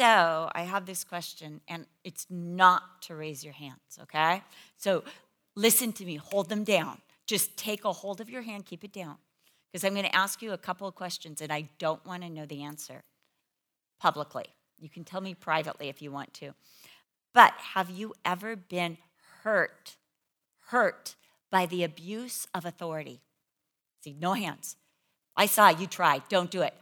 So I have this question, and it's not to raise your hands, okay? So listen to me, hold them down. Just take a hold of your hand, keep it down, because I'm going to ask you a couple of questions, and I don't want to know the answer publicly. You can tell me privately if you want to. But have you ever been hurt, hurt by the abuse of authority? See, no hands. I saw you try, don't do it.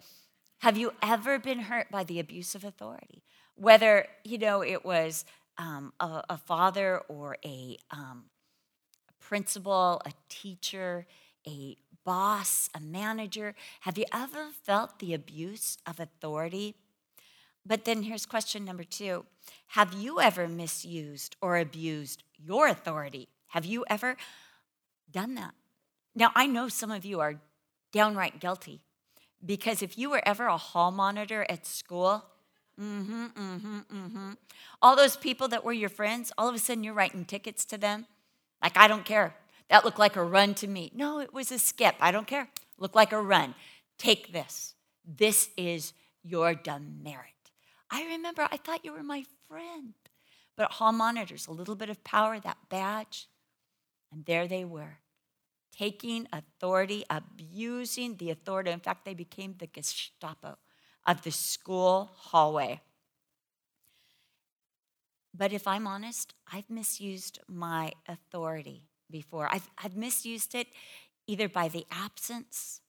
Have you ever been hurt by the abuse of authority? Whether, you know, it was um, a, a, father or a, um, a principal, a teacher, a boss, a manager. Have you ever felt the abuse of authority? But then here's question number two Have you ever misused or abused your authority? Have you ever done that? Now, I know some of you are downright guilty. Because if you were ever a hall monitor at school, mm-hmm, mm-hmm, mm-hmm, all those people that were your friends, all of a sudden you're writing tickets to them. Like, I don't care. That looked like a run to me. No, it was a skip. I don't care. Look like a run. Take this. This is your demerit. I remember I thought you were my friend. But hall monitors, a little bit of power, that badge, and there they were taking authority, abusing the authority. In fact, they became the Gestapo of the school hallway. But if I'm honest, I've misused my authority before. I've, I've misused it either by the absence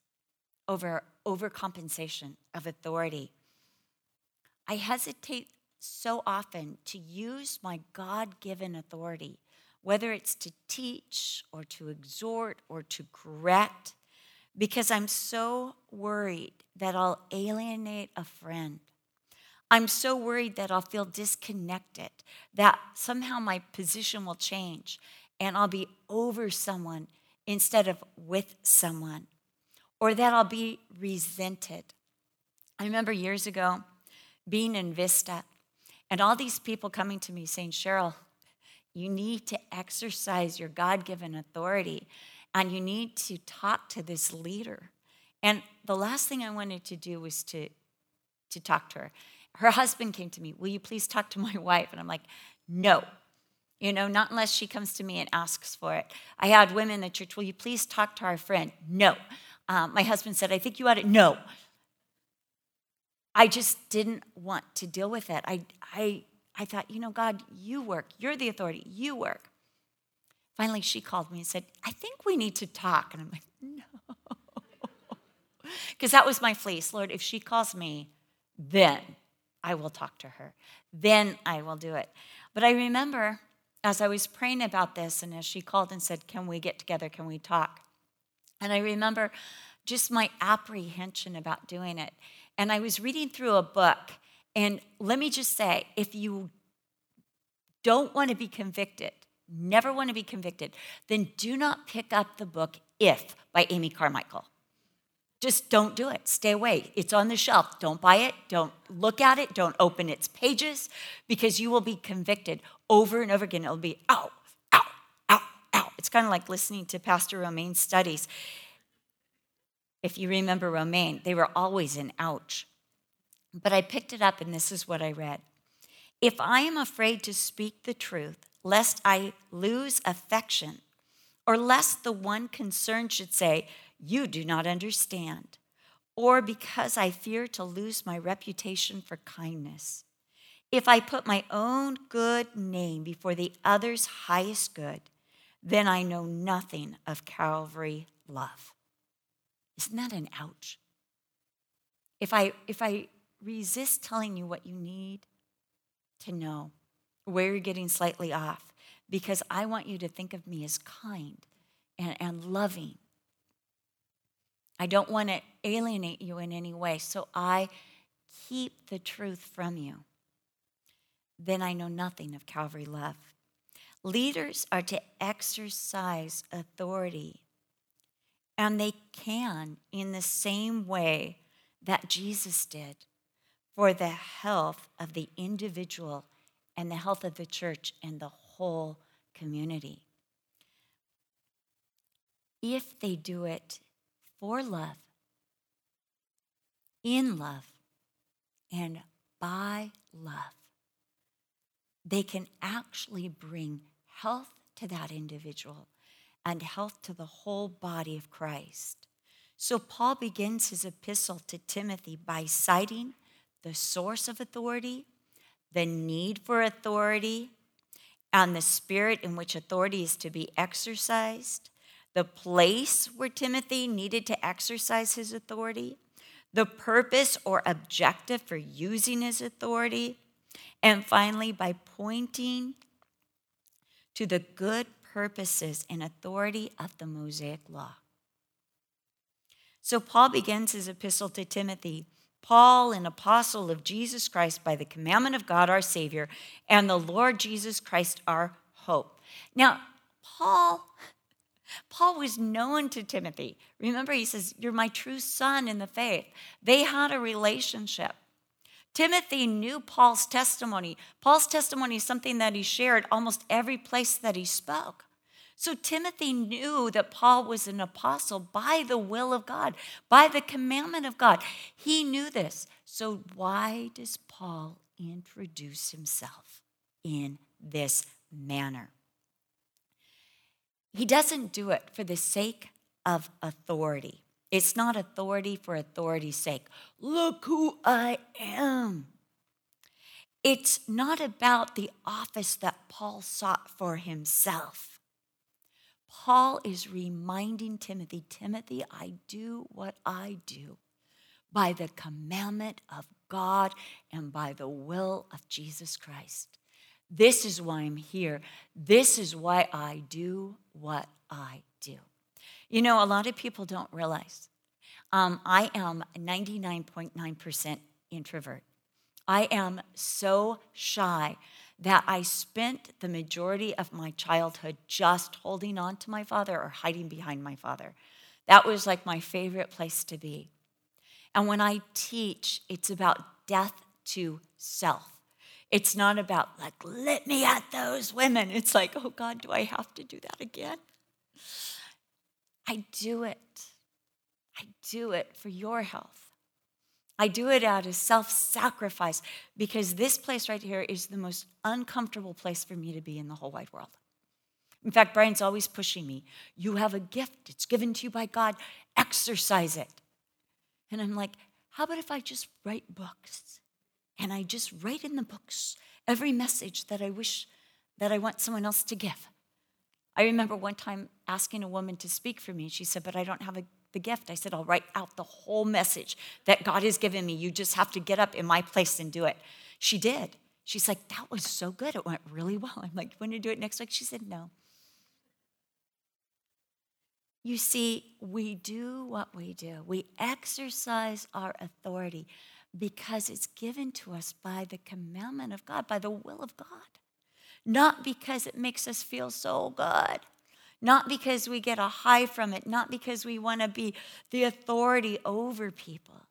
over overcompensation of authority. I hesitate so often to use my God given authority whether it's to teach or to exhort or to correct, because I'm so worried that I'll alienate a friend. I'm so worried that I'll feel disconnected, that somehow my position will change and I'll be over someone instead of with someone, or that I'll be resented. I remember years ago being in Vista and all these people coming to me saying, Cheryl, you need to exercise your God given authority and you need to talk to this leader. And the last thing I wanted to do was to, to talk to her. Her husband came to me, Will you please talk to my wife? And I'm like, No. You know, not unless she comes to me and asks for it. I had women in the church, Will you please talk to our friend? No. Um, my husband said, I think you ought to. No. I just didn't want to deal with it. I, I I thought, you know, God, you work. You're the authority. You work. Finally, she called me and said, I think we need to talk. And I'm like, no. Because that was my fleece. Lord, if she calls me, then I will talk to her. Then I will do it. But I remember as I was praying about this, and as she called and said, Can we get together? Can we talk? And I remember just my apprehension about doing it. And I was reading through a book and let me just say if you don't want to be convicted, never want to be convicted, then do not pick up the book If by Amy Carmichael. Just don't do it. Stay away. It's on the shelf. Don't buy it. Don't look at it. Don't open its pages because you will be convicted over and over again. It'll be, ow, ow, ow, ow. It's kind of like listening to Pastor Romaine's studies. If you remember Romaine, they were always an ouch. But I picked it up, and this is what I read. If I am afraid to speak the truth, lest I lose affection, or lest the one concerned should say, You do not understand, or because I fear to lose my reputation for kindness, if I put my own good name before the other's highest good, then I know nothing of Calvary love. Isn't that an ouch? If I, if I resist telling you what you need to know, where you're getting slightly off, because I want you to think of me as kind and, and loving. I don't want to alienate you in any way, so I keep the truth from you. Then I know nothing of Calvary love. Leaders are to exercise authority, and they can in the same way that Jesus did for the health of the individual and the health of the church and the whole community. If they do it for love, in love, and by love, they can actually bring health to that individual and health to the whole body of Christ. So, Paul begins his epistle to Timothy by citing the source of authority, the need for authority, and the spirit in which authority is to be exercised, the place where Timothy needed to exercise his authority, the purpose or objective for using his authority, and finally, by pointing to the good purposes and authority of the Mosaic Law. So, Paul begins his epistle to Timothy. Paul, an apostle of Jesus Christ by the commandment of God our Savior, and the Lord Jesus Christ our hope. Now, Paul Paul was known to Timothy. Remember, he says, You're my true son in the faith. They had a relationship. Timothy knew Paul's testimony. Paul's testimony is something that he shared almost every place that he spoke. So Timothy knew that Paul was an apostle by the will of God, by the commandment of God. He knew this. So why does Paul introduce himself in this manner? He doesn't do it for the sake of authority. It's not authority for authority's sake. Look who I am. It's not about the office that Paul sought for himself. Paul is reminding Timothy Timothy, I do what I do by the commandment of God and by the will of Jesus Christ. This is why I'm here. This is why I do what I do. You know, a lot of people don't realize um, I am 99.9% introvert. I am so shy that I spent the majority of my childhood just holding on to my father or hiding behind my father. That was like my favorite place to be. And when I teach, it's about death to self. It's not about, like, let me at those women. It's like, oh God, do I have to do that again? I do it. I do it for your health. I do it out of self sacrifice because this place right here is the most uncomfortable place for me to be in the whole wide world. In fact, Brian's always pushing me. You have a gift, it's given to you by God, exercise it. And I'm like, how about if I just write books? and I just write in the books every message that I wish that I want someone else to give. I remember one time asking a woman to speak for me. She said, But I don't have a, the gift. I said, I'll write out the whole message that God has given me. You just have to get up in my place and do it. She did. She's like, That was so good. It went really well. I'm like, You want to do it next week? She said, No. You see, we do what we do, we exercise our authority because it's given to us by the commandment of God, by the will of God. Not because it makes us feel so good, not because we get a high from it, not because we want to be the authority over people,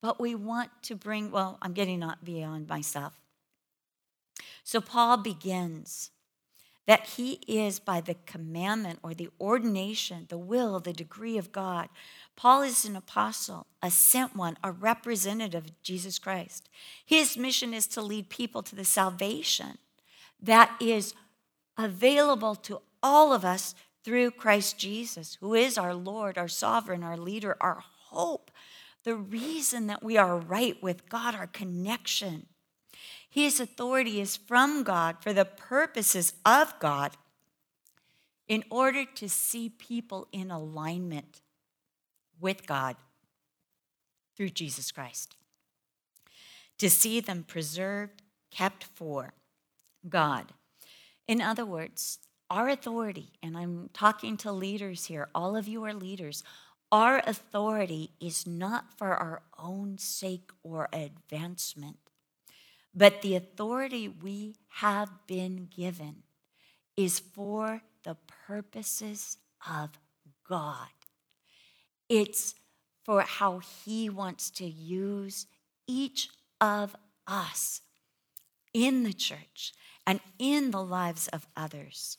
but we want to bring, well, I'm getting not beyond myself. So Paul begins that he is by the commandment or the ordination, the will, the degree of God. Paul is an apostle, a sent one, a representative of Jesus Christ. His mission is to lead people to the salvation that is available to all of us through Christ Jesus, who is our Lord, our sovereign, our leader, our hope, the reason that we are right with God, our connection. His authority is from God for the purposes of God in order to see people in alignment with God through Jesus Christ. To see them preserved, kept for God. In other words, our authority, and I'm talking to leaders here, all of you are leaders, our authority is not for our own sake or advancement. But the authority we have been given is for the purposes of God. It's for how He wants to use each of us in the church and in the lives of others.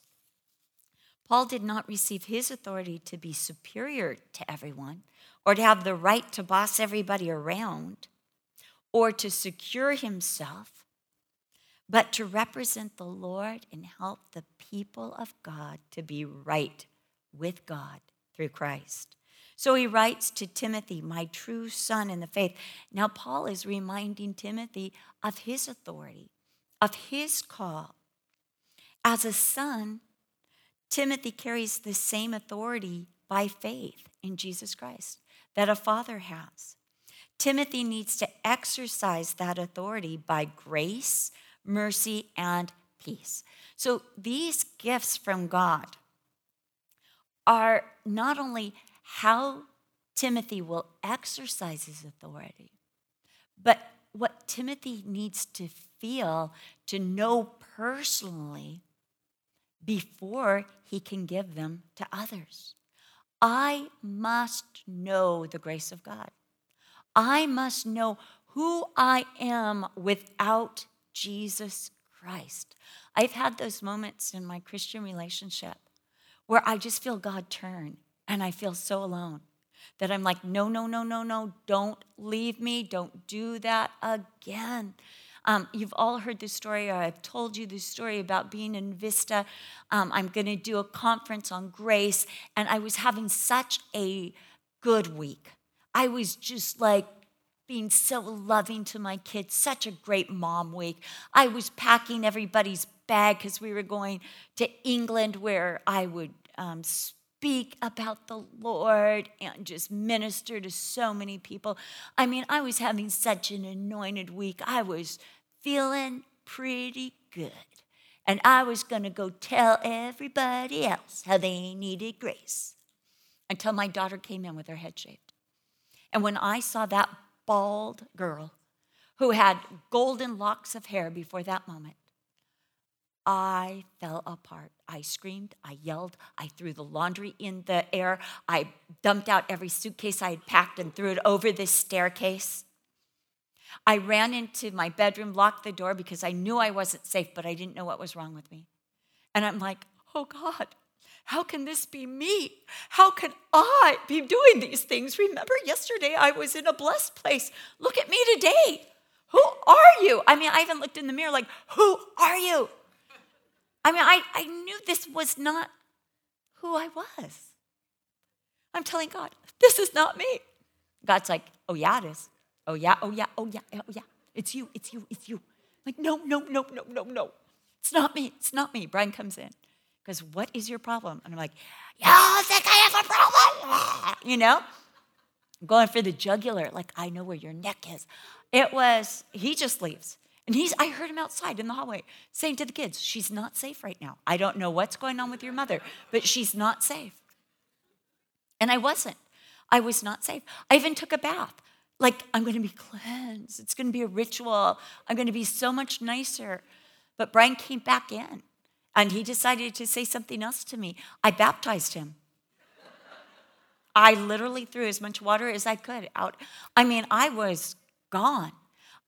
Paul did not receive his authority to be superior to everyone or to have the right to boss everybody around or to secure himself, but to represent the Lord and help the people of God to be right with God through Christ. So he writes to Timothy, my true son in the faith. Now, Paul is reminding Timothy of his authority, of his call. As a son, Timothy carries the same authority by faith in Jesus Christ that a father has. Timothy needs to exercise that authority by grace, mercy, and peace. So these gifts from God are not only how Timothy will exercise his authority, but what Timothy needs to feel, to know personally before he can give them to others. I must know the grace of God. I must know who I am without Jesus Christ. I've had those moments in my Christian relationship where I just feel God turn and I feel so alone that I'm like, no, no, no, no, no, don't leave me. Don't do that again. Um, you've all heard this story, or I've told you this story about being in Vista. Um, I'm going to do a conference on grace, and I was having such a good week. I was just like being so loving to my kids, such a great mom week. I was packing everybody's bag because we were going to England where I would um, speak about the Lord and just minister to so many people. I mean, I was having such an anointed week. I was feeling pretty good. And I was going to go tell everybody else how they needed grace until my daughter came in with her head shaved. And when I saw that bald girl who had golden locks of hair before that moment, I fell apart. I screamed, I yelled, I threw the laundry in the air, I dumped out every suitcase I had packed and threw it over this staircase. I ran into my bedroom, locked the door because I knew I wasn't safe, but I didn't know what was wrong with me. And I'm like, oh God, how can this be me? How can I be doing these things? Remember, yesterday I was in a blessed place. Look at me today. Who are you? I mean, I even looked in the mirror like, who are you? I mean, I, I knew this was not who I was. I'm telling God, this is not me. God's like, oh, yeah, it is. Oh, yeah, oh, yeah, oh, yeah, oh, yeah. It's you, it's you, it's you. I'm like, no, no, no, no, no, no. It's not me, it's not me. Brian comes in. Goes, what is your problem? And I'm like, you think I have a problem? You know? I'm going for the jugular, like, I know where your neck is. It was, he just leaves. And he's, I heard him outside in the hallway saying to the kids, She's not safe right now. I don't know what's going on with your mother, but she's not safe. And I wasn't. I was not safe. I even took a bath. Like, I'm going to be cleansed. It's going to be a ritual. I'm going to be so much nicer. But Brian came back in and he decided to say something else to me. I baptized him. I literally threw as much water as I could out. I mean, I was gone.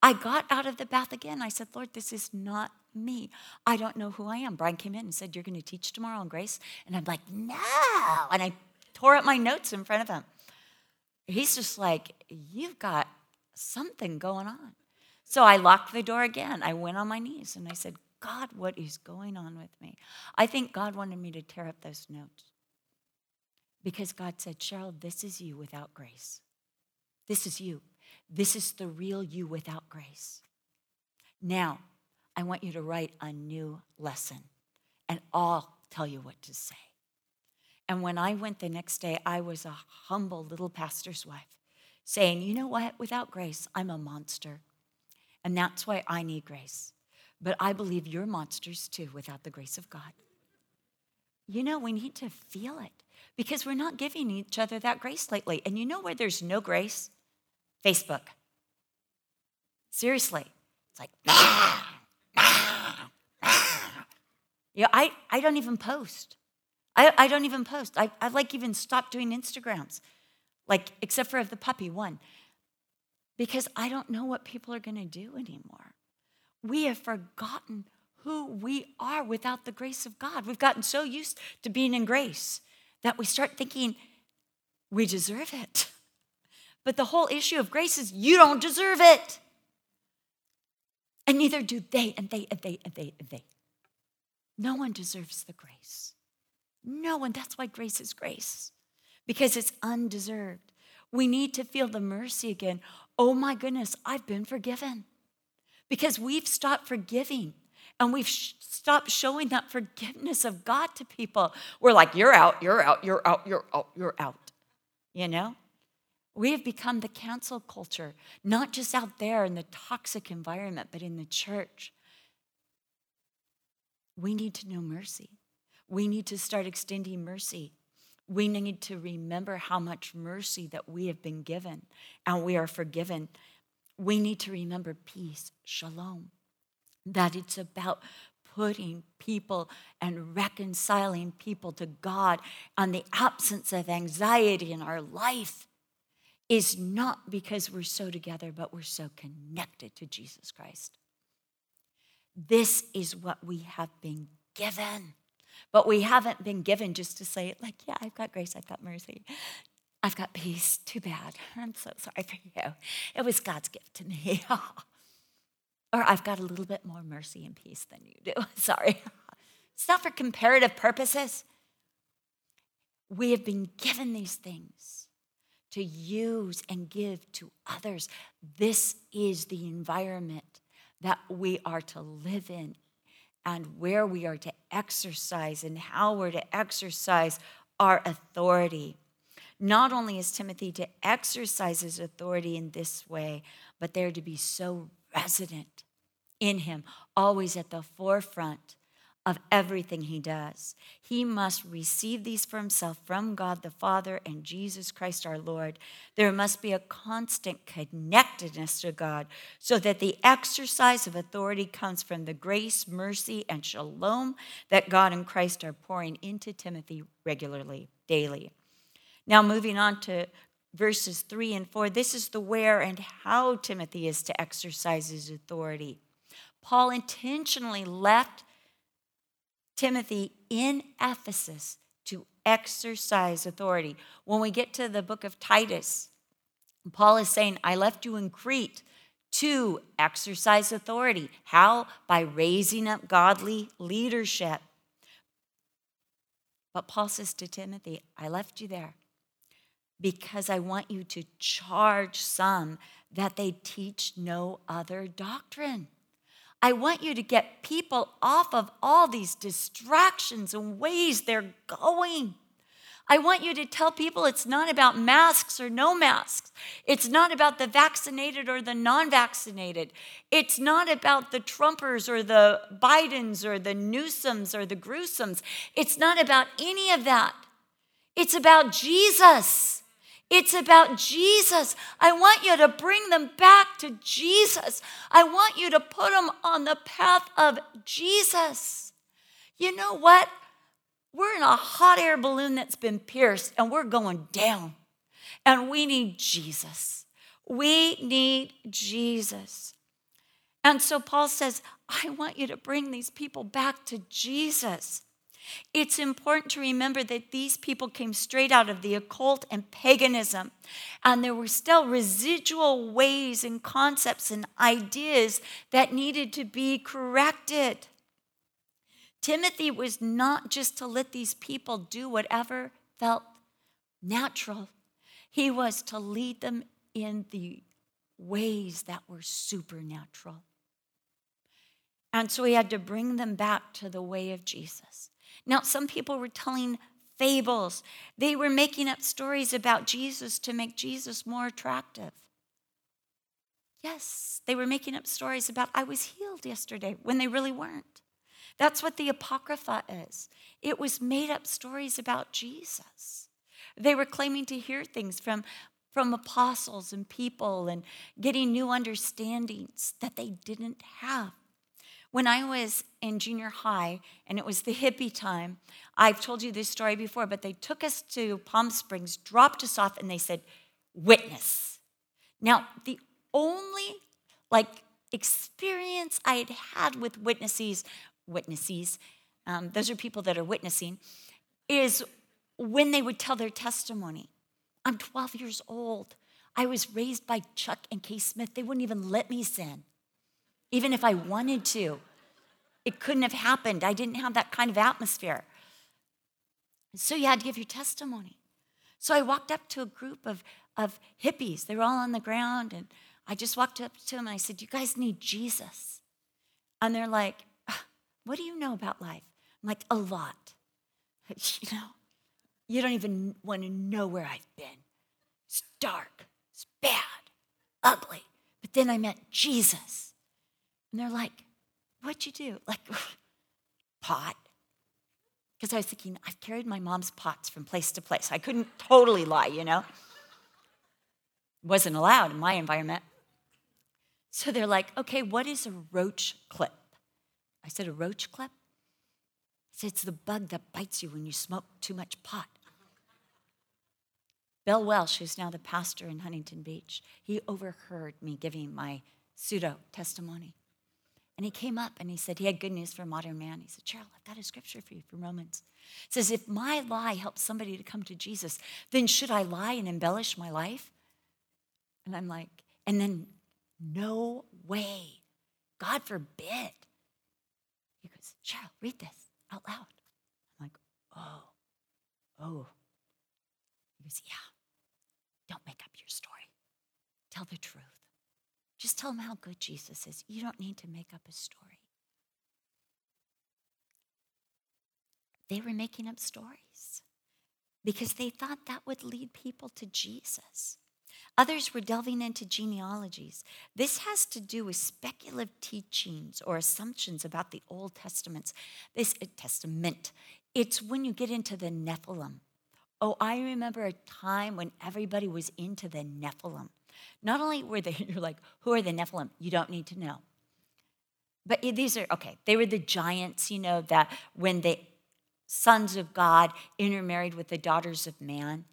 I got out of the bath again. I said, Lord, this is not me. I don't know who I am. Brian came in and said, You're going to teach tomorrow on grace? And I'm like, No. And I tore up my notes in front of him. He's just like, You've got something going on. So I locked the door again. I went on my knees and I said, God, what is going on with me? I think God wanted me to tear up those notes because God said, Cheryl, this is you without grace. This is you. This is the real you without grace. Now, I want you to write a new lesson, and I'll tell you what to say. And when I went the next day, I was a humble little pastor's wife saying, You know what? Without grace, I'm a monster. And that's why I need grace. But I believe you're monsters too without the grace of God. You know, we need to feel it because we're not giving each other that grace lately. And you know where there's no grace? Facebook. Seriously. It's like, yeah, I, I don't even post. I, I don't even post. I, I like even stopped doing Instagrams, like, except for the puppy one, because I don't know what people are going to do anymore. We have forgotten who we are without the grace of God. We've gotten so used to being in grace that we start thinking we deserve it. But the whole issue of grace is you don't deserve it. And neither do they, and they, and they, and they, and they. No one deserves the grace. No one. That's why grace is grace, because it's undeserved. We need to feel the mercy again. Oh my goodness, I've been forgiven. Because we've stopped forgiving and we've sh- stopped showing that forgiveness of God to people. We're like, you're out, you're out, you're out, you're out, you're out. You know? We have become the cancel culture, not just out there in the toxic environment, but in the church. We need to know mercy. We need to start extending mercy. We need to remember how much mercy that we have been given and we are forgiven. We need to remember peace, shalom, that it's about putting people and reconciling people to God and the absence of anxiety in our life is not because we're so together, but we're so connected to Jesus Christ. This is what we have been given. But we haven't been given just to say, like, yeah, I've got grace, I've got mercy, I've got peace. Too bad. I'm so sorry for you. It was God's gift to me. or I've got a little bit more mercy and peace than you do. sorry. It's not for comparative purposes. We have been given these things to use and give to others. This is the environment that we are to live in and where we are to exercise and how we're to exercise our authority. Not only is Timothy to exercise his authority in this way, but they're to be so resident in him, always at the forefront of everything he does. He must receive these for himself from God the Father and Jesus Christ our Lord. There must be a constant connectedness to God so that the exercise of authority comes from the grace, mercy, and shalom that God and Christ are pouring into Timothy regularly, daily. Now, moving on to verses 3 and 4, this is the where and how Timothy is to exercise his authority. Paul intentionally left Timothy in Ephesus to exercise authority. When we get to the book of Titus, Paul is saying, I left you in Crete to exercise authority. How? By raising up godly leadership. But Paul says to Timothy, I left you there because I want you to charge some that they teach no other doctrine. I want you to get people off of all these distractions and ways they're going. I want you to tell people it's not about masks or no masks. It's not about the vaccinated or the non vaccinated. It's not about the Trumpers or the Bidens or the Newsoms or the Gruesomes. It's not about any of that. It's about Jesus. It's about Jesus. I want you to bring them back to Jesus. I want you to put them on the path of Jesus. You know what? We're in a hot air balloon that's been pierced and we're going down. And we need Jesus. We need Jesus. And so Paul says, I want you to bring these people back to Jesus. It's important to remember that these people came straight out of the occult and paganism, and there were still residual ways and concepts and ideas that needed to be corrected. Timothy was not just to let these people do whatever felt natural, he was to lead them in the ways that were supernatural. And so he had to bring them back to the way of Jesus. Now, some people were telling fables, they were making up stories about Jesus to make Jesus more attractive. Yes, they were making up stories about, I was healed yesterday when they really weren't. That's what the Apocrypha is. It was made up stories about Jesus. They were claiming to hear things from, from apostles and people and getting new understandings that they didn't have. When I was in junior high and it was the hippie time, I've told you this story before, but they took us to Palm Springs, dropped us off, and they said, Witness. Now, the only like experience I had had with witnesses, witnesses, um, those are people that are witnessing, is when they would tell their testimony. I'm 12 years old. I was raised by Chuck and Kay Smith. They wouldn't even let me sin even if I wanted to. It couldn't have happened. I didn't have that kind of atmosphere. So you had to give your testimony. So I walked up to a group of, of hippies. They were all on the ground, and I just walked up to them and I said, You guys need Jesus. And they're like, What do you know about life? I'm like, A lot. You know, you don't even want to know where I've been. It's dark, it's bad, ugly. But then I met Jesus. And they're like, What'd you do? Like, pot. Because I was thinking, I've carried my mom's pots from place to place. I couldn't totally lie, you know? Wasn't allowed in my environment. So they're like, okay, what is a roach clip? I said, a roach clip? I said, it's the bug that bites you when you smoke too much pot. Bill Welsh, who's now the pastor in Huntington Beach, he overheard me giving my pseudo testimony. And he came up and he said he had good news for a modern man. He said, Cheryl, I've got a scripture for you from Romans. It says, if my lie helps somebody to come to Jesus, then should I lie and embellish my life? And I'm like, and then no way. God forbid. He goes, Cheryl, read this out loud. I'm like, oh, oh. He goes, yeah. Don't make up your story. Tell the truth. Just tell them how good Jesus is. You don't need to make up a story. They were making up stories because they thought that would lead people to Jesus. Others were delving into genealogies. This has to do with speculative teachings or assumptions about the Old Testaments. This uh, Testament. It's when you get into the Nephilim. Oh, I remember a time when everybody was into the Nephilim. Not only were they, you're like, who are the Nephilim? You don't need to know. But these are, okay, they were the giants, you know, that when the sons of God intermarried with the daughters of man,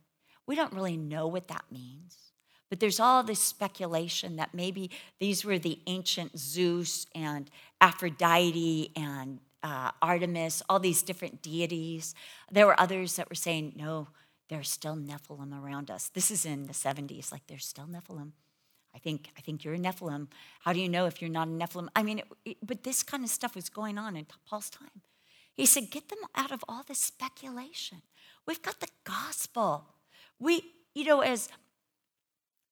we don't really know what that means. But there's all this speculation that maybe these were the ancient Zeus and Aphrodite and uh, Artemis, all these different deities. There were others that were saying, no, there's still Nephilim around us. This is in the 70s, like there's still Nephilim. I think, I think you're a Nephilim. How do you know if you're not a Nephilim? I mean, it, it, but this kind of stuff was going on in Paul's time. He said, get them out of all this speculation. We've got the gospel. We, you know, as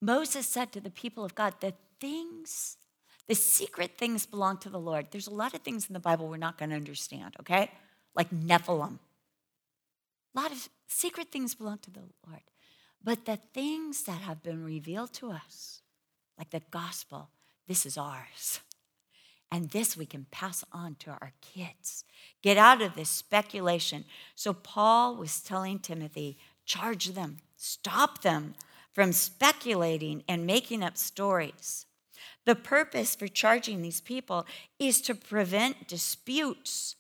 Moses said to the people of God, the things, the secret things belong to the Lord. There's a lot of things in the Bible we're not going to understand, okay? Like Nephilim. A lot of secret things belong to the Lord. But the things that have been revealed to us, like the gospel, this is ours. And this we can pass on to our kids. Get out of this speculation. So Paul was telling Timothy, charge them, stop them from speculating and making up stories. The purpose for charging these people is to prevent disputes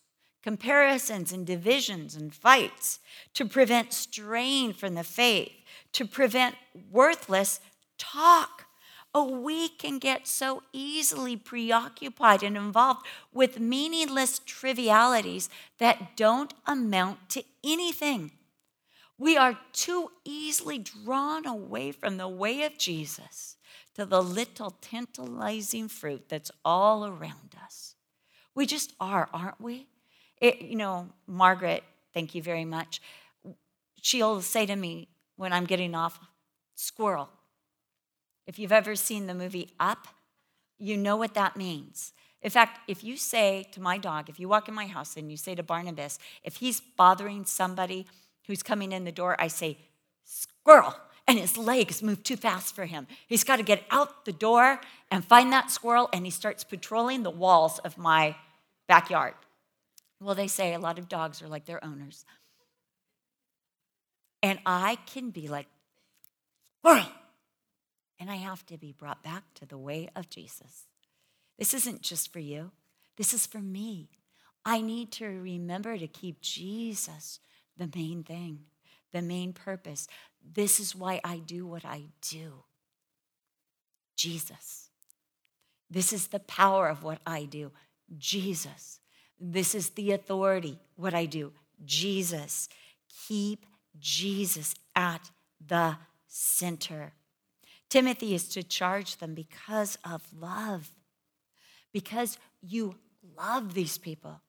comparisons and divisions and fights, to prevent strain from the faith, to prevent worthless talk. Oh, we can get so easily preoccupied and involved with meaningless trivialities that don't amount to anything. We are too easily drawn away from the way of Jesus to the little tantalizing fruit that's all around us. We just are, aren't we? It, you know, Margaret, thank you very much. She'll say to me when I'm getting off, squirrel. If you've ever seen the movie Up, you know what that means. In fact, if you say to my dog, if you walk in my house and you say to Barnabas, if he's bothering somebody who's coming in the door, I say, squirrel. And his legs move too fast for him. He's got to get out the door and find that squirrel, and he starts patrolling the walls of my backyard. Well, they say a lot of dogs are like their owners. And I can be like, squirrel. And I have to be brought back to the way of Jesus. This isn't just for you, this is for me. I need to remember to keep Jesus the main thing, the main purpose. This is why I do what I do. Jesus. This is the power of what I do. Jesus. This is the authority, what I do. Jesus. Keep Jesus at the center. Timothy is to charge them because of love. because you love these people,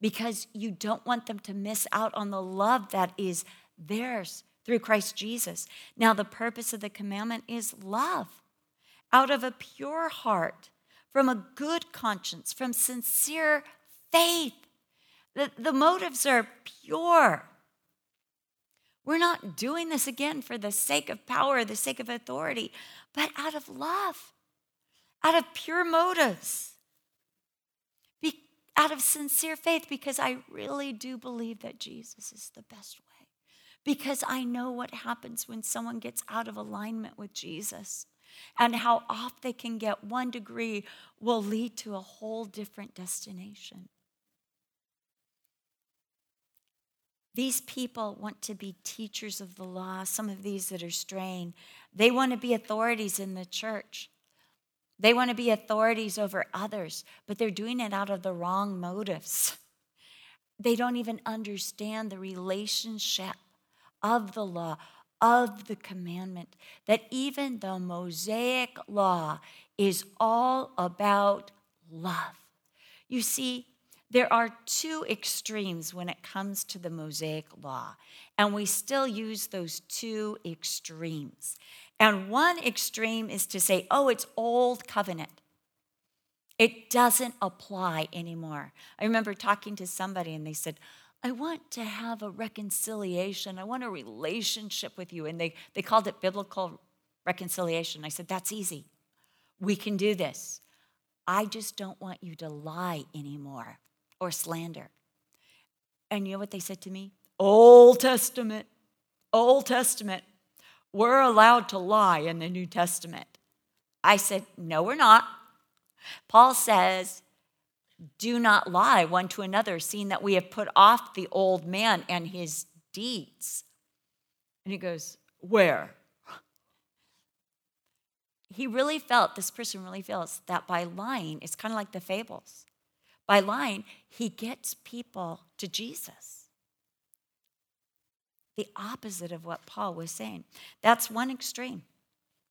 because you don't want them to miss out on the love that is theirs through Christ Jesus. Now, the purpose of the commandment is love out of a pure heart, from a good conscience, from sincere faith. The, the motives are pure. We're not doing this again for the sake of power, the sake of authority, but out of love, out of pure motives, be, out of sincere faith, because I really do believe that Jesus is the best way. Because I know what happens when someone gets out of alignment with Jesus and how off they can get one degree will lead to a whole different destination. These people want to be teachers of the law, some of these that are straying. They want to be authorities in the church. They want to be authorities over others, but they're doing it out of the wrong motives. They don't even understand the relationship of the law, of the commandment, that even the Mosaic law is all about love. You see, there are two extremes when it comes to the Mosaic law, and we still use those two extremes. And one extreme is to say, oh, it's old covenant. It doesn't apply anymore. I remember talking to somebody and they said, I want to have a reconciliation. I want a relationship with you. And they, they called it biblical reconciliation. I said, That's easy. We can do this. I just don't want you to lie anymore or slander. And you know what they said to me? Old Testament, Old Testament. We're allowed to lie in the New Testament. I said, No, we're not. Paul says, Do not lie one to another, seeing that we have put off the old man and his deeds. And he goes, Where? He really felt, this person really feels that by lying, it's kind of like the fables. By lying, he gets people to Jesus. The opposite of what Paul was saying. That's one extreme.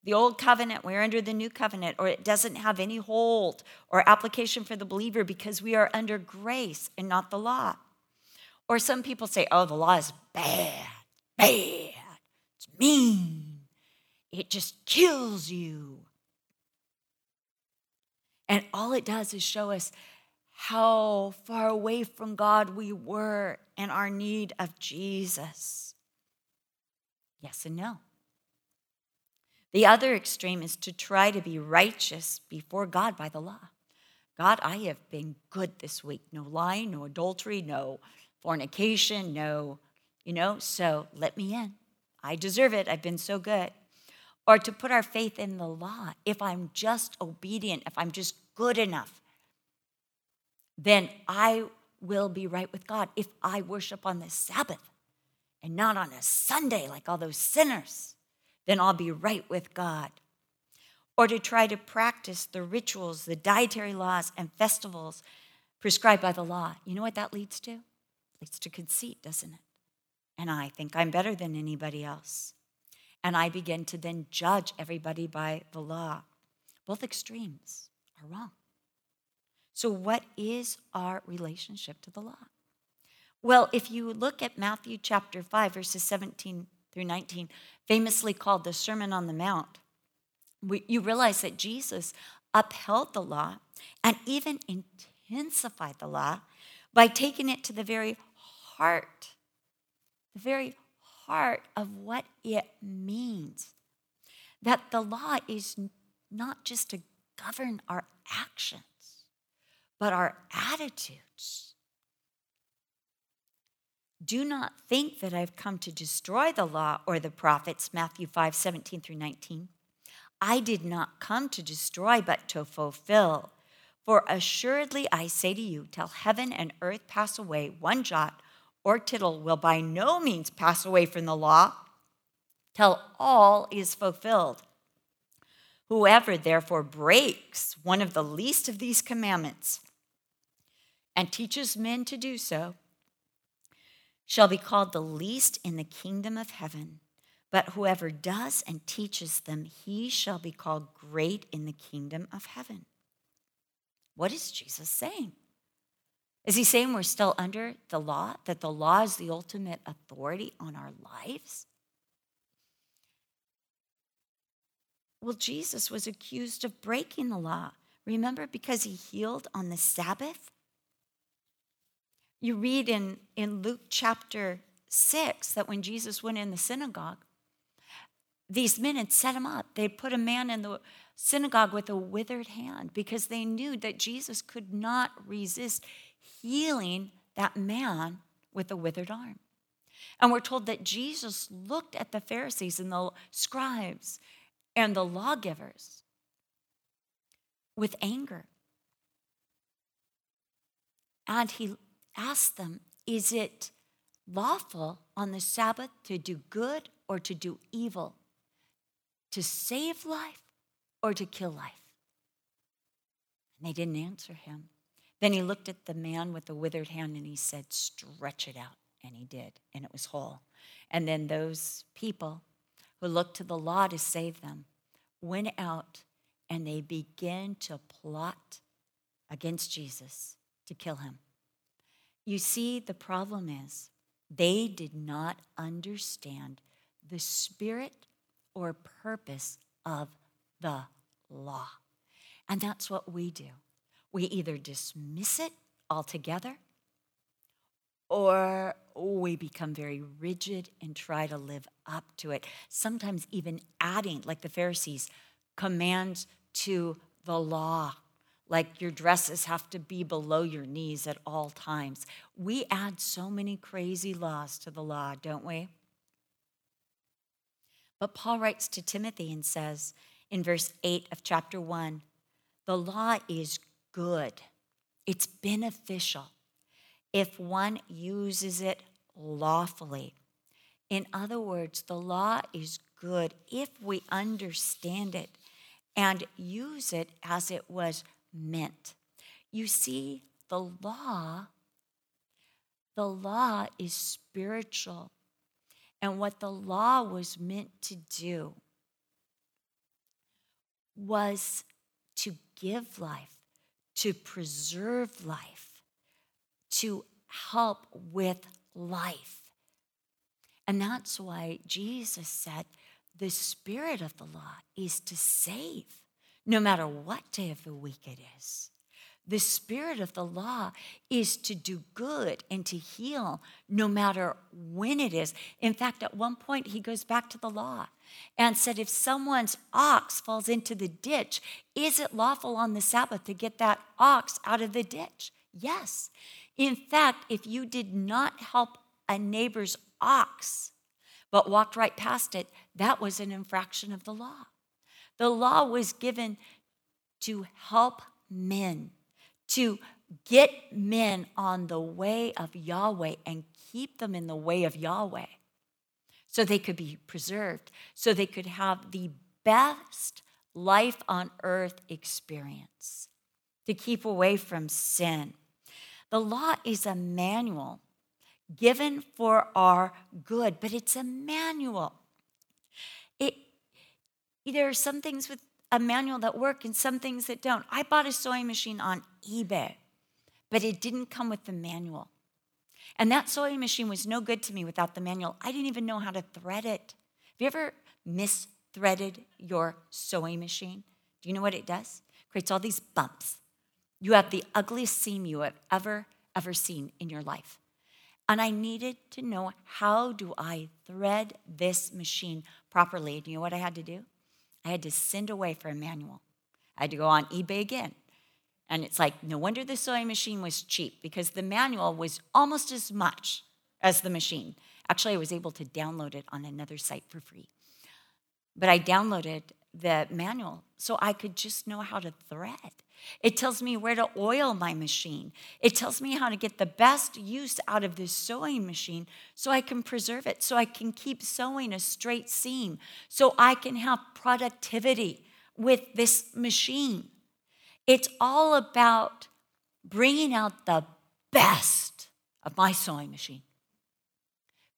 The old covenant, we're under the new covenant, or it doesn't have any hold or application for the believer because we are under grace and not the law. Or some people say, oh, the law is bad, bad, it's mean, it just kills you. And all it does is show us how far away from God we were and our need of Jesus? Yes and no. The other extreme is to try to be righteous before God by the law. God, I have been good this week. No lying, no adultery, no fornication, no, you know, so let me in. I deserve it. I've been so good. Or to put our faith in the law. If I'm just obedient, if I'm just good enough, then I will be right with God if I worship on the Sabbath and not on a Sunday like all those sinners. Then I'll be right with God. Or to try to practice the rituals, the dietary laws, and festivals prescribed by the law. You know what that leads to? It leads to conceit, doesn't it? And I think I'm better than anybody else. And I begin to then judge everybody by the law. Both extremes are wrong. So, what is our relationship to the law? Well, if you look at Matthew chapter 5, verses 17 through 19, famously called the Sermon on the Mount, we, you realize that Jesus upheld the law and even intensified the law by taking it to the very heart, the very heart of what it means. That the law is not just to govern our actions but our attitudes. Do not think that I've come to destroy the law or the prophets, Matthew 5 17 through 19. I did not come to destroy, but to fulfill. For assuredly I say to you, till heaven and earth pass away, one jot or tittle will by no means pass away from the law, till all is fulfilled. Whoever therefore breaks one of the least of these commandments and teaches men to do so shall be called the least in the kingdom of heaven. But whoever does and teaches them, he shall be called great in the kingdom of heaven. What is Jesus saying? Is he saying we're still under the law, that the law is the ultimate authority on our lives? Well, Jesus was accused of breaking the law. Remember, because he healed on the Sabbath? You read in, in Luke chapter 6 that when Jesus went in the synagogue, these men had set him up. They'd put a man in the synagogue with a withered hand because they knew that Jesus could not resist healing that man with a withered arm. And we're told that Jesus looked at the Pharisees and the scribes and the lawgivers with anger. And he asked them, Is it lawful on the Sabbath to do good or to do evil? To save life or to kill life? And they didn't answer him. Then he looked at the man with the withered hand and he said, Stretch it out. And he did, and it was whole. And then those people who looked to the law to save them went out and they began to plot against Jesus to kill him. You see, the problem is they did not understand the spirit or purpose of the law. And that's what we do we either dismiss it altogether or we become very rigid and try to live up to it. Sometimes even adding, like the Pharisees, commands to the law, like your dresses have to be below your knees at all times. We add so many crazy laws to the law, don't we? But Paul writes to Timothy and says in verse 8 of chapter 1 the law is good, it's beneficial if one uses it lawfully. In other words, the law is good if we understand it and use it as it was meant. You see, the law, the law is spiritual. And what the law was meant to do was to give life, to preserve life, to help with life. And that's why Jesus said the spirit of the law is to save, no matter what day of the week it is. The spirit of the law is to do good and to heal no matter when it is. In fact, at one point, he goes back to the law and said, If someone's ox falls into the ditch, is it lawful on the Sabbath to get that ox out of the ditch? Yes. In fact, if you did not help a neighbor's ox, but walked right past it, that was an infraction of the law. The law was given to help men to get men on the way of Yahweh and keep them in the way of Yahweh so they could be preserved, so they could have the best life on earth experience, to keep away from sin. The law is a manual given for our good, but it's a manual. There are some things with a manual that work and some things that don't. I bought a sewing machine on eBay, but it didn't come with the manual. And that sewing machine was no good to me without the manual. I didn't even know how to thread it. Have you ever misthreaded your sewing machine? Do you know what it does? It creates all these bumps. You have the ugliest seam you have ever, ever seen in your life. And I needed to know how do I thread this machine properly. And you know what I had to do? I had to send away for a manual. I had to go on eBay again. And it's like, no wonder the sewing machine was cheap because the manual was almost as much as the machine. Actually, I was able to download it on another site for free. But I downloaded the manual so I could just know how to thread. It tells me where to oil my machine. It tells me how to get the best use out of this sewing machine so I can preserve it, so I can keep sewing a straight seam, so I can have productivity with this machine. It's all about bringing out the best of my sewing machine,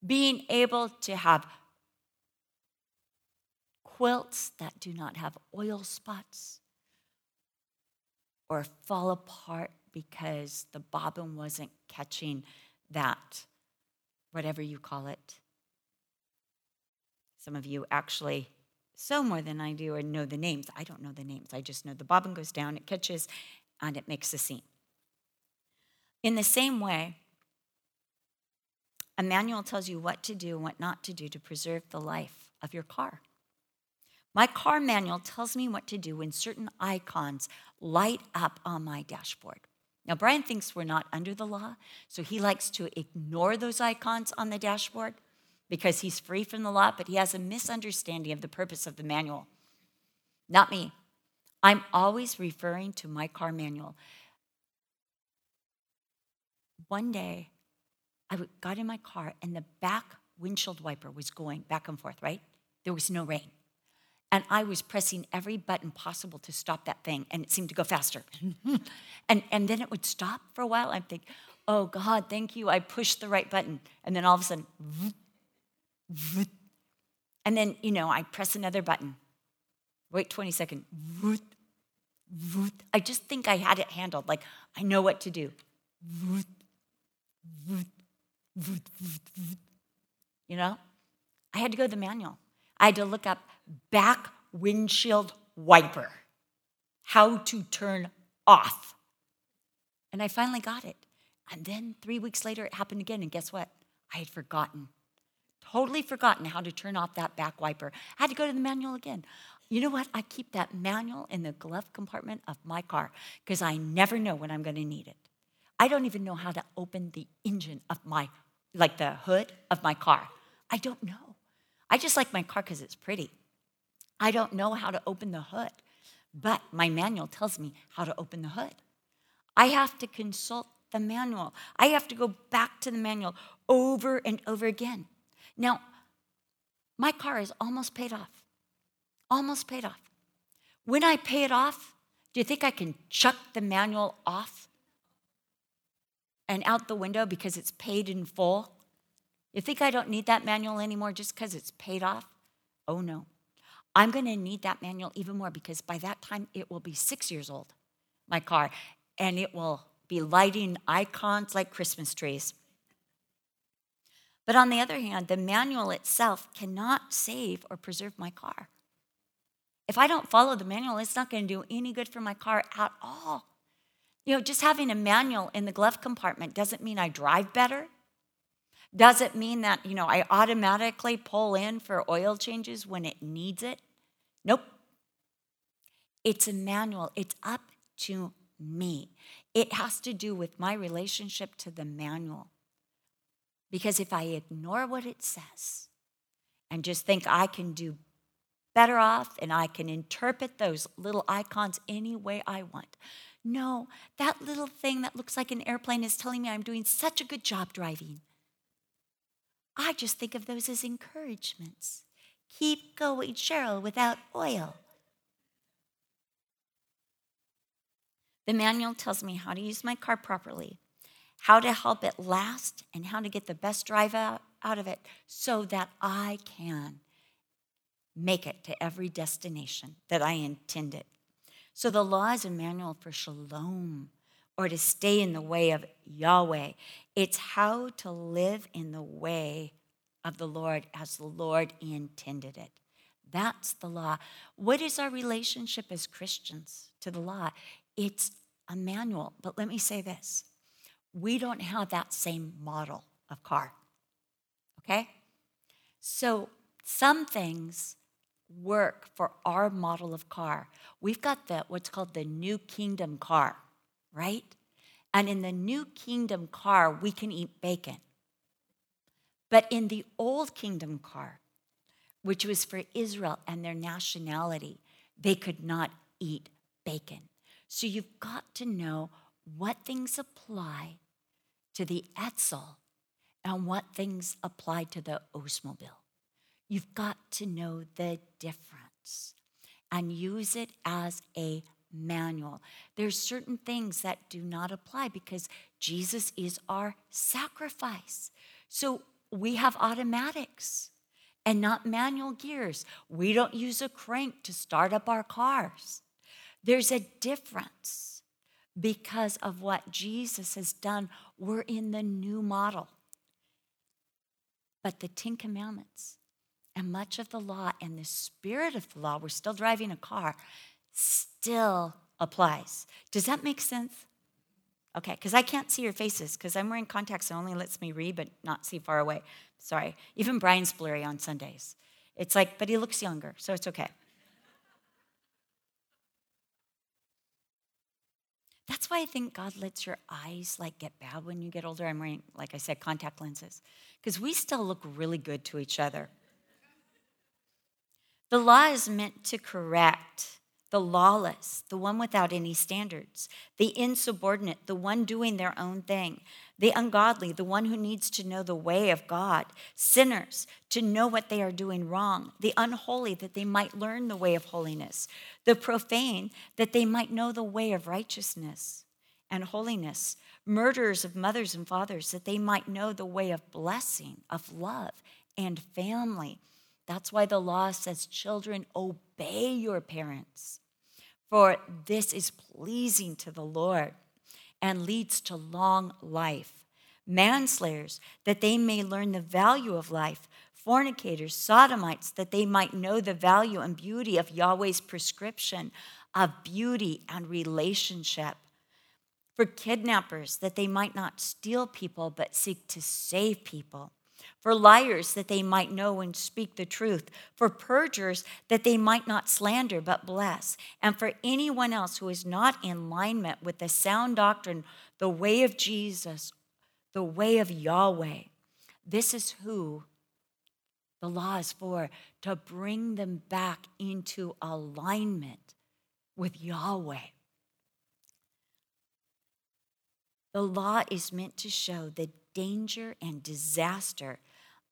being able to have quilts that do not have oil spots or fall apart because the bobbin wasn't catching that, whatever you call it. Some of you actually sew more than I do or know the names. I don't know the names. I just know the bobbin goes down, it catches, and it makes a seam. In the same way, a manual tells you what to do and what not to do to preserve the life of your car. My car manual tells me what to do when certain icons light up on my dashboard. Now, Brian thinks we're not under the law, so he likes to ignore those icons on the dashboard because he's free from the law, but he has a misunderstanding of the purpose of the manual. Not me. I'm always referring to my car manual. One day, I got in my car and the back windshield wiper was going back and forth, right? There was no rain. And I was pressing every button possible to stop that thing, and it seemed to go faster. and, and then it would stop for a while. I'm thinking, oh God, thank you. I pushed the right button. And then all of a sudden, and then, you know, I press another button. Wait 20 seconds. I just think I had it handled. Like, I know what to do. You know? I had to go to the manual. I had to look up back windshield wiper, how to turn off. And I finally got it. And then three weeks later, it happened again. And guess what? I had forgotten, totally forgotten how to turn off that back wiper. I had to go to the manual again. You know what? I keep that manual in the glove compartment of my car because I never know when I'm going to need it. I don't even know how to open the engine of my, like the hood of my car. I don't know. I just like my car because it's pretty. I don't know how to open the hood, but my manual tells me how to open the hood. I have to consult the manual. I have to go back to the manual over and over again. Now, my car is almost paid off. Almost paid off. When I pay it off, do you think I can chuck the manual off and out the window because it's paid in full? You think I don't need that manual anymore just because it's paid off? Oh no. I'm going to need that manual even more because by that time it will be six years old, my car, and it will be lighting icons like Christmas trees. But on the other hand, the manual itself cannot save or preserve my car. If I don't follow the manual, it's not going to do any good for my car at all. You know, just having a manual in the glove compartment doesn't mean I drive better. Does it mean that, you know, I automatically pull in for oil changes when it needs it? Nope. It's a manual. It's up to me. It has to do with my relationship to the manual. Because if I ignore what it says and just think I can do better off and I can interpret those little icons any way I want. No, that little thing that looks like an airplane is telling me I'm doing such a good job driving. I just think of those as encouragements. Keep going, Cheryl, without oil. The manual tells me how to use my car properly, how to help it last, and how to get the best drive out, out of it so that I can make it to every destination that I intended. So the law is a manual for shalom or to stay in the way of Yahweh. It's how to live in the way of the Lord as the Lord intended it. That's the law. What is our relationship as Christians to the law? It's a manual. But let me say this we don't have that same model of car. Okay? So some things work for our model of car. We've got the what's called the new kingdom car right? And in the new kingdom car, we can eat bacon. But in the old kingdom car, which was for Israel and their nationality, they could not eat bacon. So you've got to know what things apply to the Edsel and what things apply to the Oldsmobile. You've got to know the difference and use it as a manual. There's certain things that do not apply because Jesus is our sacrifice. So we have automatics and not manual gears. We don't use a crank to start up our cars. There's a difference. because of what Jesus has done. We're in the new model. But the Ten Commandments and much of the law and the spirit of the law, we're still driving a car, still applies. Does that make sense? Okay, because I can't see your faces because I'm wearing contacts that only lets me read but not see far away. Sorry. Even Brian's blurry on Sundays. It's like, but he looks younger, so it's okay. That's why I think God lets your eyes like get bad when you get older. I'm wearing, like I said, contact lenses because we still look really good to each other. The law is meant to correct the lawless, the one without any standards, the insubordinate, the one doing their own thing, the ungodly, the one who needs to know the way of God, sinners, to know what they are doing wrong, the unholy, that they might learn the way of holiness, the profane, that they might know the way of righteousness and holiness, murderers of mothers and fathers, that they might know the way of blessing, of love, and family that's why the law says, Children, obey your parents, for this is pleasing to the Lord and leads to long life. Manslayers, that they may learn the value of life. Fornicators, sodomites, that they might know the value and beauty of Yahweh's prescription of beauty and relationship. For kidnappers, that they might not steal people, but seek to save people for liars that they might know and speak the truth, for perjurers that they might not slander but bless, and for anyone else who is not in alignment with the sound doctrine, the way of Jesus, the way of Yahweh. This is who the law is for, to bring them back into alignment with Yahweh. The law is meant to show the danger and disaster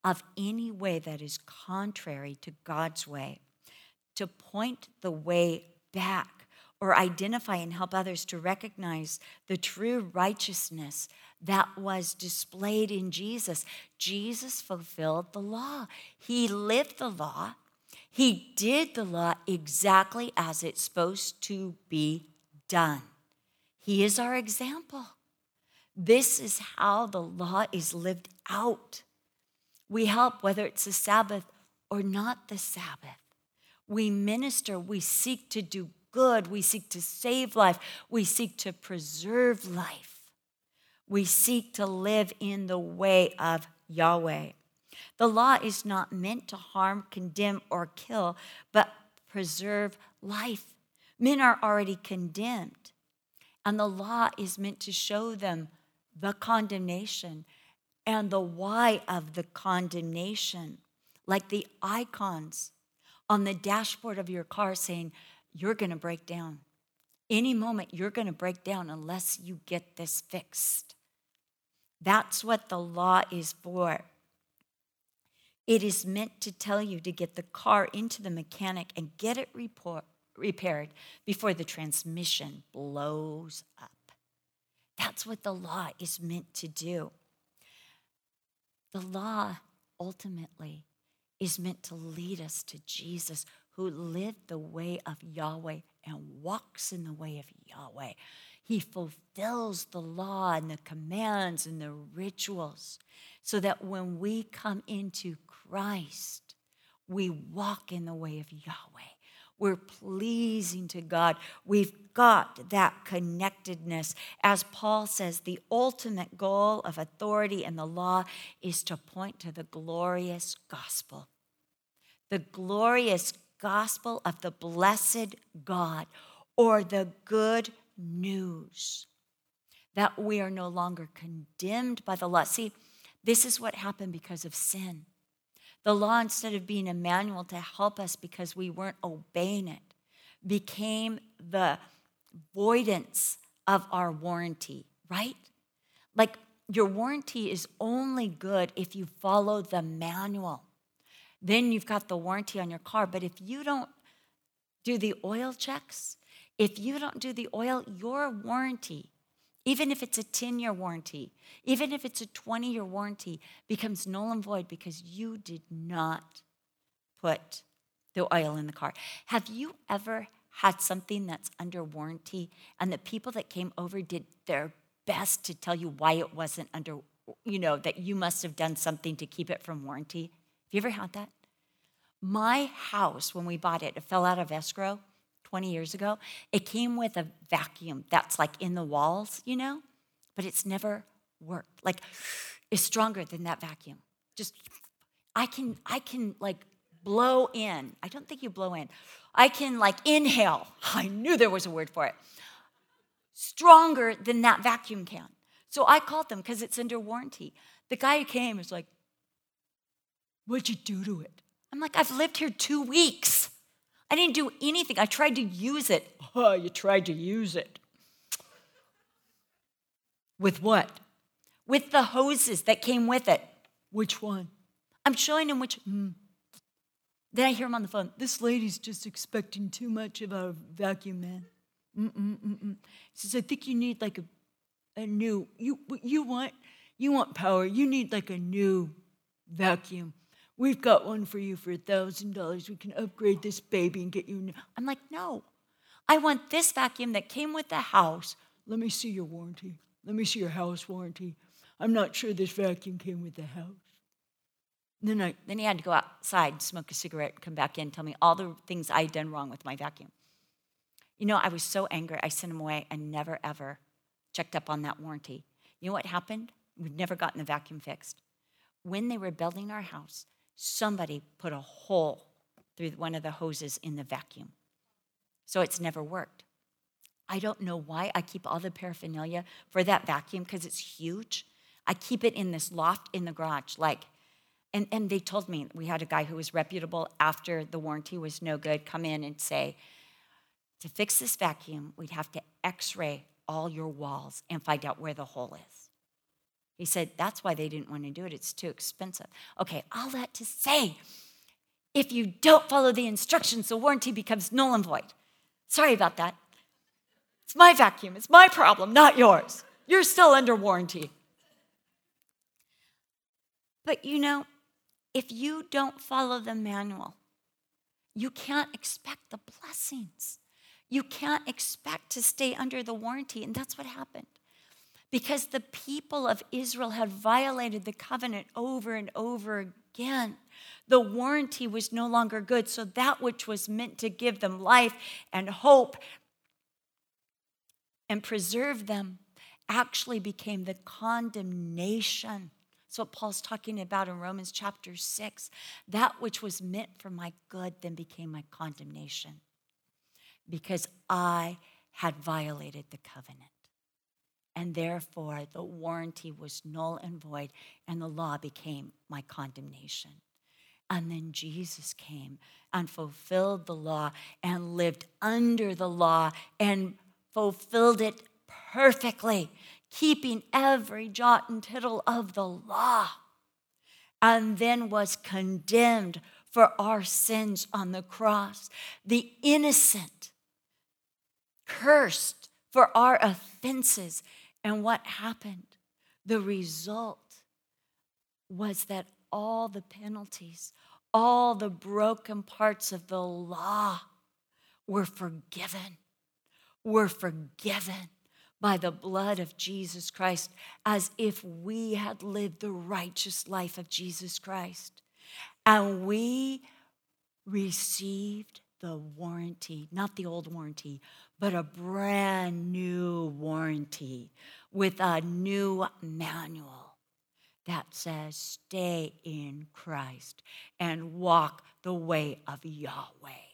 of any way that is contrary to God's way, to point the way back or identify and help others to recognize the true righteousness that was displayed in Jesus. Jesus fulfilled the law, He lived the law, He did the law exactly as it's supposed to be done. He is our example. This is how the law is lived out. We help whether it's the Sabbath or not the Sabbath. We minister, we seek to do good, we seek to save life, we seek to preserve life. We seek to live in the way of Yahweh. The law is not meant to harm, condemn, or kill, but preserve life. Men are already condemned, and the law is meant to show them the condemnation and the why of the condemnation, like the icons on the dashboard of your car saying, You're going to break down. Any moment, you're going to break down unless you get this fixed. That's what the law is for. It is meant to tell you to get the car into the mechanic and get it report, repaired before the transmission blows up. That's what the law is meant to do. The law ultimately is meant to lead us to Jesus, who lived the way of Yahweh and walks in the way of Yahweh. He fulfills the law and the commands and the rituals so that when we come into Christ, we walk in the way of Yahweh. We're pleasing to God. We've got that connectedness. As Paul says, the ultimate goal of authority and the law is to point to the glorious gospel. The glorious gospel of the blessed God, or the good news that we are no longer condemned by the law. See, this is what happened because of sin. The law, instead of being a manual to help us because we weren't obeying it, became the voidance of our warranty, right? Like your warranty is only good if you follow the manual. Then you've got the warranty on your car. But if you don't do the oil checks, if you don't do the oil, your warranty even if it's a 10 year warranty, even if it's a 20 year warranty, becomes null and void because you did not put the oil in the car. Have you ever had something that's under warranty and the people that came over did their best to tell you why it wasn't under, you know, that you must have done something to keep it from warranty. Have you ever had that? My house, when we bought it, it fell out of escrow 20 years ago. It came with a vacuum that's like in the walls, you know, but it's never worked. Like, it's stronger than that vacuum. Just, I can, I can like blow in. I don't think you blow in. I can like inhale. I knew there was a word for it. Stronger than that vacuum can. So I called them because it's under warranty. The guy who came was like, What'd you do to it? I'm like, I've lived here two weeks. I didn't do anything. I tried to use it. Oh, you tried to use it. With what? With the hoses that came with it. Which one? I'm showing him which. Mm. Then I hear him on the phone. This lady's just expecting too much of our vacuum man. Mm-mm, mm-mm. He says, I think you need like a, a new, you, you want, you want power. You need like a new vacuum. We've got one for you for a thousand dollars. We can upgrade this baby and get you. New. I'm like, no, I want this vacuum that came with the house. Let me see your warranty. Let me see your house warranty. I'm not sure this vacuum came with the house. Then, I, then he had to go outside, smoke a cigarette, come back in, tell me all the things I had done wrong with my vacuum. You know, I was so angry, I sent him away and never, ever checked up on that warranty. You know what happened? We'd never gotten the vacuum fixed. When they were building our house, somebody put a hole through one of the hoses in the vacuum. So it's never worked. I don't know why I keep all the paraphernalia for that vacuum because it's huge. I keep it in this loft in the garage, like and, and they told me we had a guy who was reputable after the warranty was no good come in and say, to fix this vacuum, we'd have to x ray all your walls and find out where the hole is. He said, that's why they didn't want to do it. It's too expensive. Okay, all that to say, if you don't follow the instructions, the warranty becomes null and void. Sorry about that. It's my vacuum, it's my problem, not yours. You're still under warranty. But you know, if you don't follow the manual, you can't expect the blessings. You can't expect to stay under the warranty. And that's what happened. Because the people of Israel had violated the covenant over and over again. The warranty was no longer good. So that which was meant to give them life and hope and preserve them actually became the condemnation that's what Paul's talking about in Romans chapter 6. That which was meant for my good then became my condemnation because I had violated the covenant. And therefore, the warranty was null and void, and the law became my condemnation. And then Jesus came and fulfilled the law and lived under the law and fulfilled it perfectly keeping every jot and tittle of the law, and then was condemned for our sins on the cross. The innocent, cursed for our offenses. And what happened? The result was that all the penalties, all the broken parts of the law were forgiven, were forgiven by the blood of Jesus Christ as if we had lived the righteous life of Jesus Christ. And we received the warranty, not the old warranty, but a brand new warranty with a new manual that says, Stay in Christ and walk the way of Yahweh.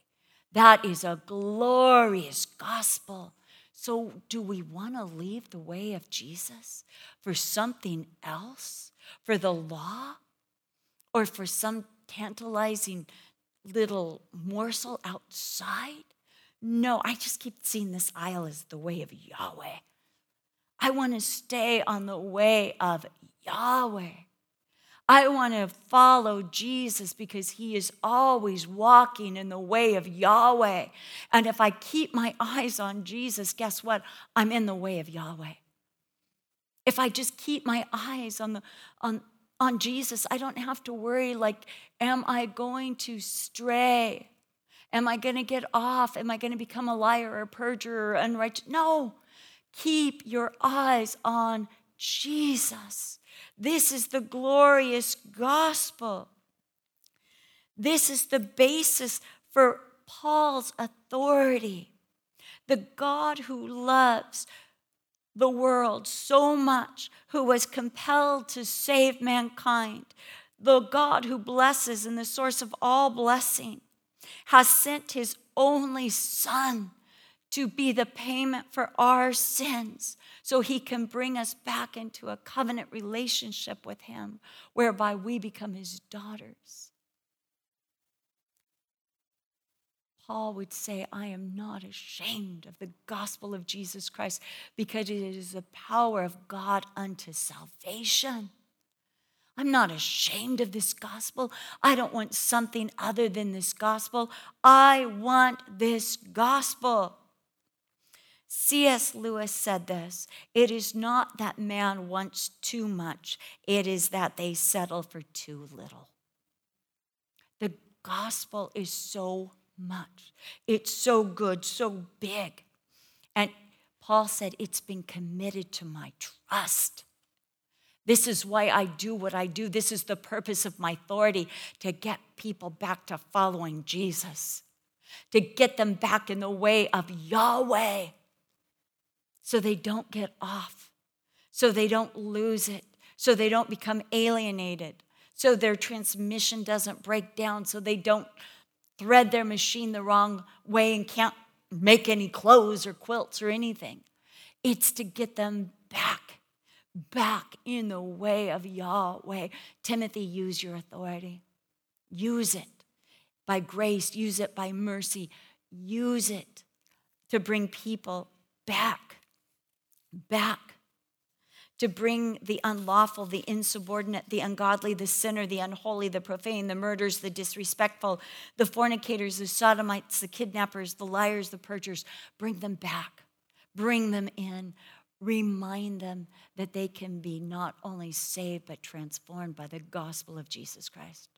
That is a glorious gospel so, do we want to leave the way of Jesus for something else, for the law, or for some tantalizing little morsel outside? No, I just keep seeing this aisle as the way of Yahweh. I want to stay on the way of Yahweh. I want to follow Jesus because he is always walking in the way of Yahweh. And if I keep my eyes on Jesus, guess what? I'm in the way of Yahweh. If I just keep my eyes on the on on Jesus, I don't have to worry like am I going to stray? Am I going to get off? Am I going to become a liar or a perjurer or unrighteous? No. Keep your eyes on Jesus. This is the glorious gospel. This is the basis for Paul's authority. The God who loves the world so much, who was compelled to save mankind, the God who blesses and the source of all blessing, has sent his only Son to be the payment for our sins so he can bring us back into a covenant relationship with him whereby we become his daughters. Paul would say, I am not ashamed of the gospel of Jesus Christ because it is the power of God unto salvation. I'm not ashamed of this gospel. I don't want something other than this gospel. I want this gospel. C.S. Lewis said this It is not that man wants too much, it is that they settle for too little. The gospel is so much. It's so good, so big. And Paul said, It's been committed to my trust. This is why I do what I do. This is the purpose of my authority to get people back to following Jesus, to get them back in the way of Yahweh so they don't get off, so they don't lose it, so they don't become alienated, so their transmission doesn't break down, so they don't thread their machine the wrong way and can't make any clothes or quilts or anything. It's to get them back, back in the way of Yahweh. Timothy, use your authority. Use it by grace, use it by mercy, use it to bring people back, back to bring the unlawful, the insubordinate, the ungodly, the sinner, the unholy, the profane, the murderers, the disrespectful, the fornicators, the sodomites, the kidnappers, the liars, the perjurers. Bring them back, bring them in. Remind them that they can be not only saved, but transformed by the gospel of Jesus Christ.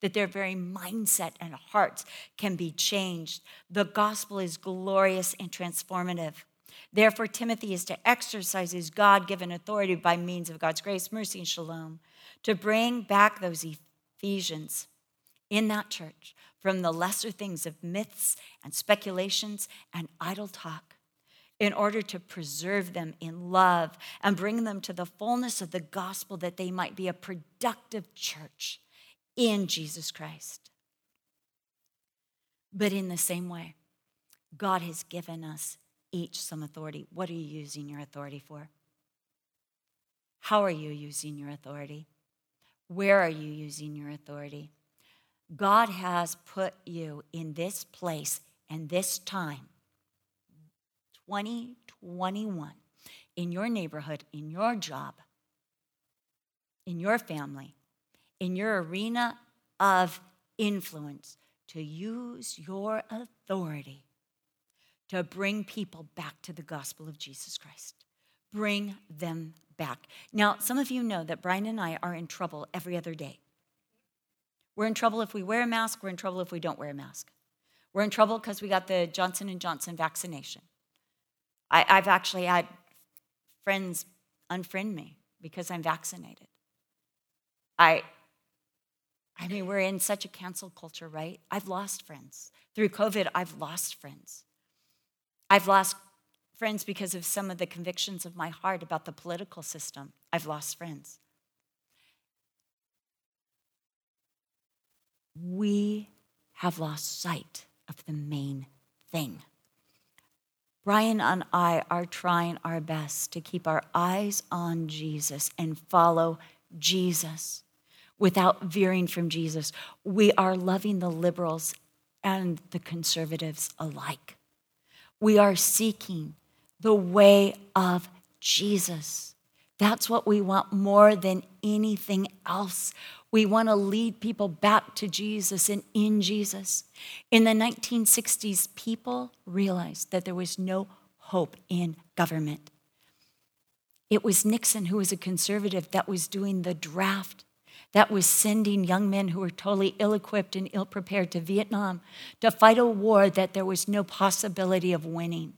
That their very mindset and hearts can be changed. The gospel is glorious and transformative. Therefore, Timothy is to exercise his God given authority by means of God's grace, mercy, and shalom to bring back those Ephesians in that church from the lesser things of myths and speculations and idle talk in order to preserve them in love and bring them to the fullness of the gospel that they might be a productive church in Jesus Christ. But in the same way, God has given us each some authority. What are you using your authority for? How are you using your authority? Where are you using your authority? God has put you in this place and this time, 2021, in your neighborhood, in your job, in your family, in your arena of influence to use your authority to bring people back to the gospel of Jesus Christ. Bring them back. Now, some of you know that Brian and I are in trouble every other day. We're in trouble if we wear a mask, we're in trouble if we don't wear a mask. We're in trouble because we got the Johnson and Johnson vaccination. I, I've actually had friends unfriend me because I'm vaccinated. I I mean, we're in such a cancel culture, right? I've lost friends. Through COVID, I've lost friends. I've lost friends because of some of the convictions of my heart about the political system. I've lost friends. We have lost sight of the main thing. Brian and I are trying our best to keep our eyes on Jesus and follow Jesus without veering from Jesus. We are loving the liberals and the conservatives alike. We are seeking the way of Jesus. That's what we want more than anything else. We want to lead people back to Jesus and in Jesus. In the 1960s, people realized that there was no hope in government. It was Nixon, who was a conservative, that was doing the draft that was sending young men who were totally ill equipped and ill prepared to Vietnam to fight a war that there was no possibility of winning.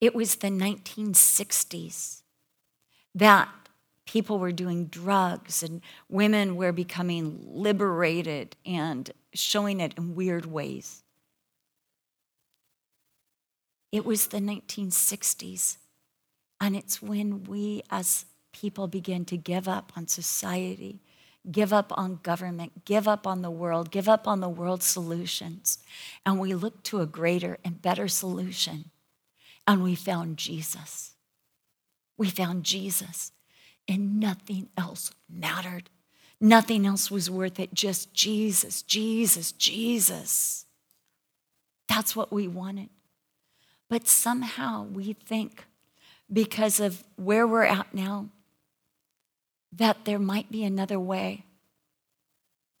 It was the 1960s that people were doing drugs and women were becoming liberated and showing it in weird ways. It was the 1960s, and it's when we as people begin to give up on society, give up on government, give up on the world, give up on the world's solutions, and we look to a greater and better solution. And we found Jesus. We found Jesus, and nothing else mattered. Nothing else was worth it, just Jesus, Jesus, Jesus. That's what we wanted. But somehow we think, because of where we're at now, that there might be another way.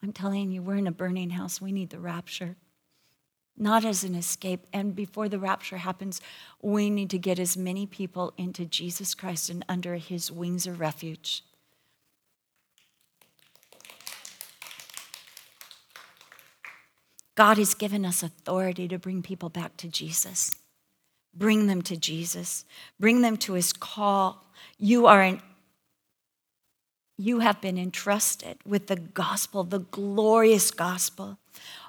I'm telling you, we're in a burning house. We need the rapture, not as an escape. And before the rapture happens, we need to get as many people into Jesus Christ and under his wings of refuge. God has given us authority to bring people back to Jesus. Bring them to Jesus. Bring them to his call. You are an you have been entrusted with the gospel, the glorious gospel.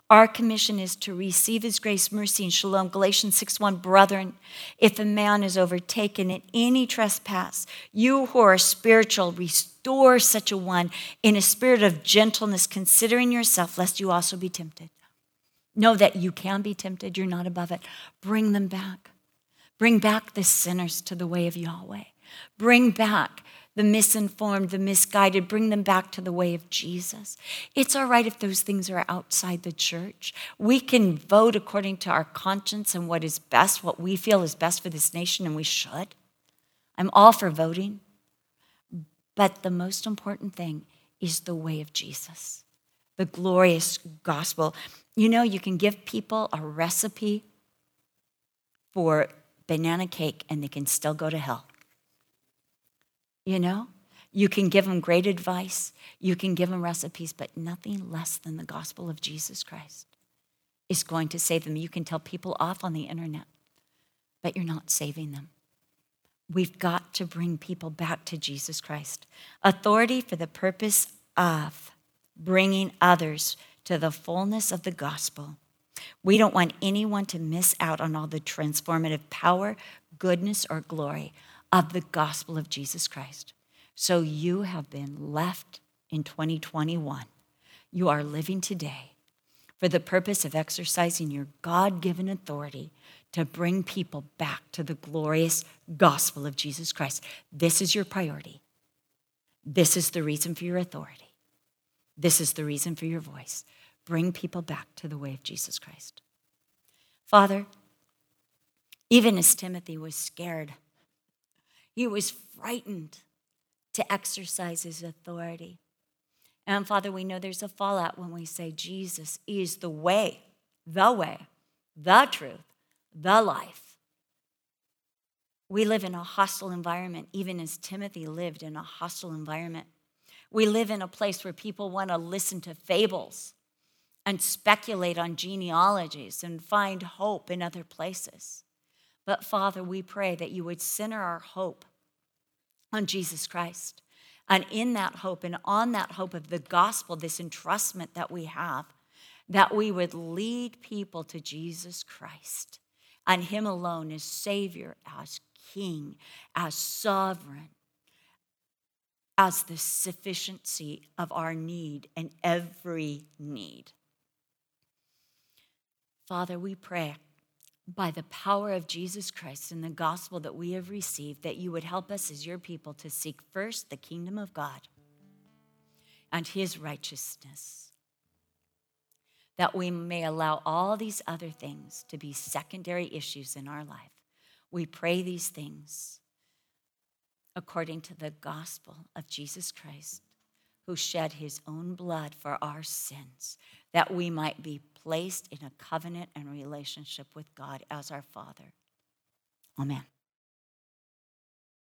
Our commission is to receive his grace, mercy, and shalom. Galatians 6 1 Brethren, if a man is overtaken in any trespass, you who are spiritual, restore such a one in a spirit of gentleness, considering yourself, lest you also be tempted. Know that you can be tempted, you're not above it. Bring them back. Bring back the sinners to the way of Yahweh. Bring back the misinformed, the misguided, bring them back to the way of Jesus. It's all right if those things are outside the church. We can vote according to our conscience and what is best, what we feel is best for this nation, and we should. I'm all for voting. But the most important thing is the way of Jesus, the glorious gospel. You know, you can give people a recipe for banana cake and they can still go to hell. You know, you can give them great advice, you can give them recipes, but nothing less than the gospel of Jesus Christ is going to save them. You can tell people off on the internet, but you're not saving them. We've got to bring people back to Jesus Christ. Authority for the purpose of bringing others to the fullness of the gospel. We don't want anyone to miss out on all the transformative power, goodness, or glory of the gospel of Jesus Christ. So you have been left in 2021. You are living today for the purpose of exercising your God given authority to bring people back to the glorious gospel of Jesus Christ. This is your priority. This is the reason for your authority. This is the reason for your voice. Bring people back to the way of Jesus Christ. Father, even as Timothy was scared he was frightened to exercise his authority. And Father, we know there's a fallout when we say Jesus is the way, the way, the truth, the life. We live in a hostile environment, even as Timothy lived in a hostile environment. We live in a place where people want to listen to fables and speculate on genealogies and find hope in other places. But Father, we pray that you would center our hope on Jesus Christ. And in that hope and on that hope of the gospel, this entrustment that we have, that we would lead people to Jesus Christ and Him alone as Savior, as King, as sovereign, as the sufficiency of our need and every need. Father, we pray by the power of Jesus Christ and the gospel that we have received, that you would help us as your people to seek first the kingdom of God and his righteousness, that we may allow all these other things to be secondary issues in our life. We pray these things according to the gospel of Jesus Christ, who shed his own blood for our sins, that we might be placed in a covenant and relationship with God as our Father. Amen.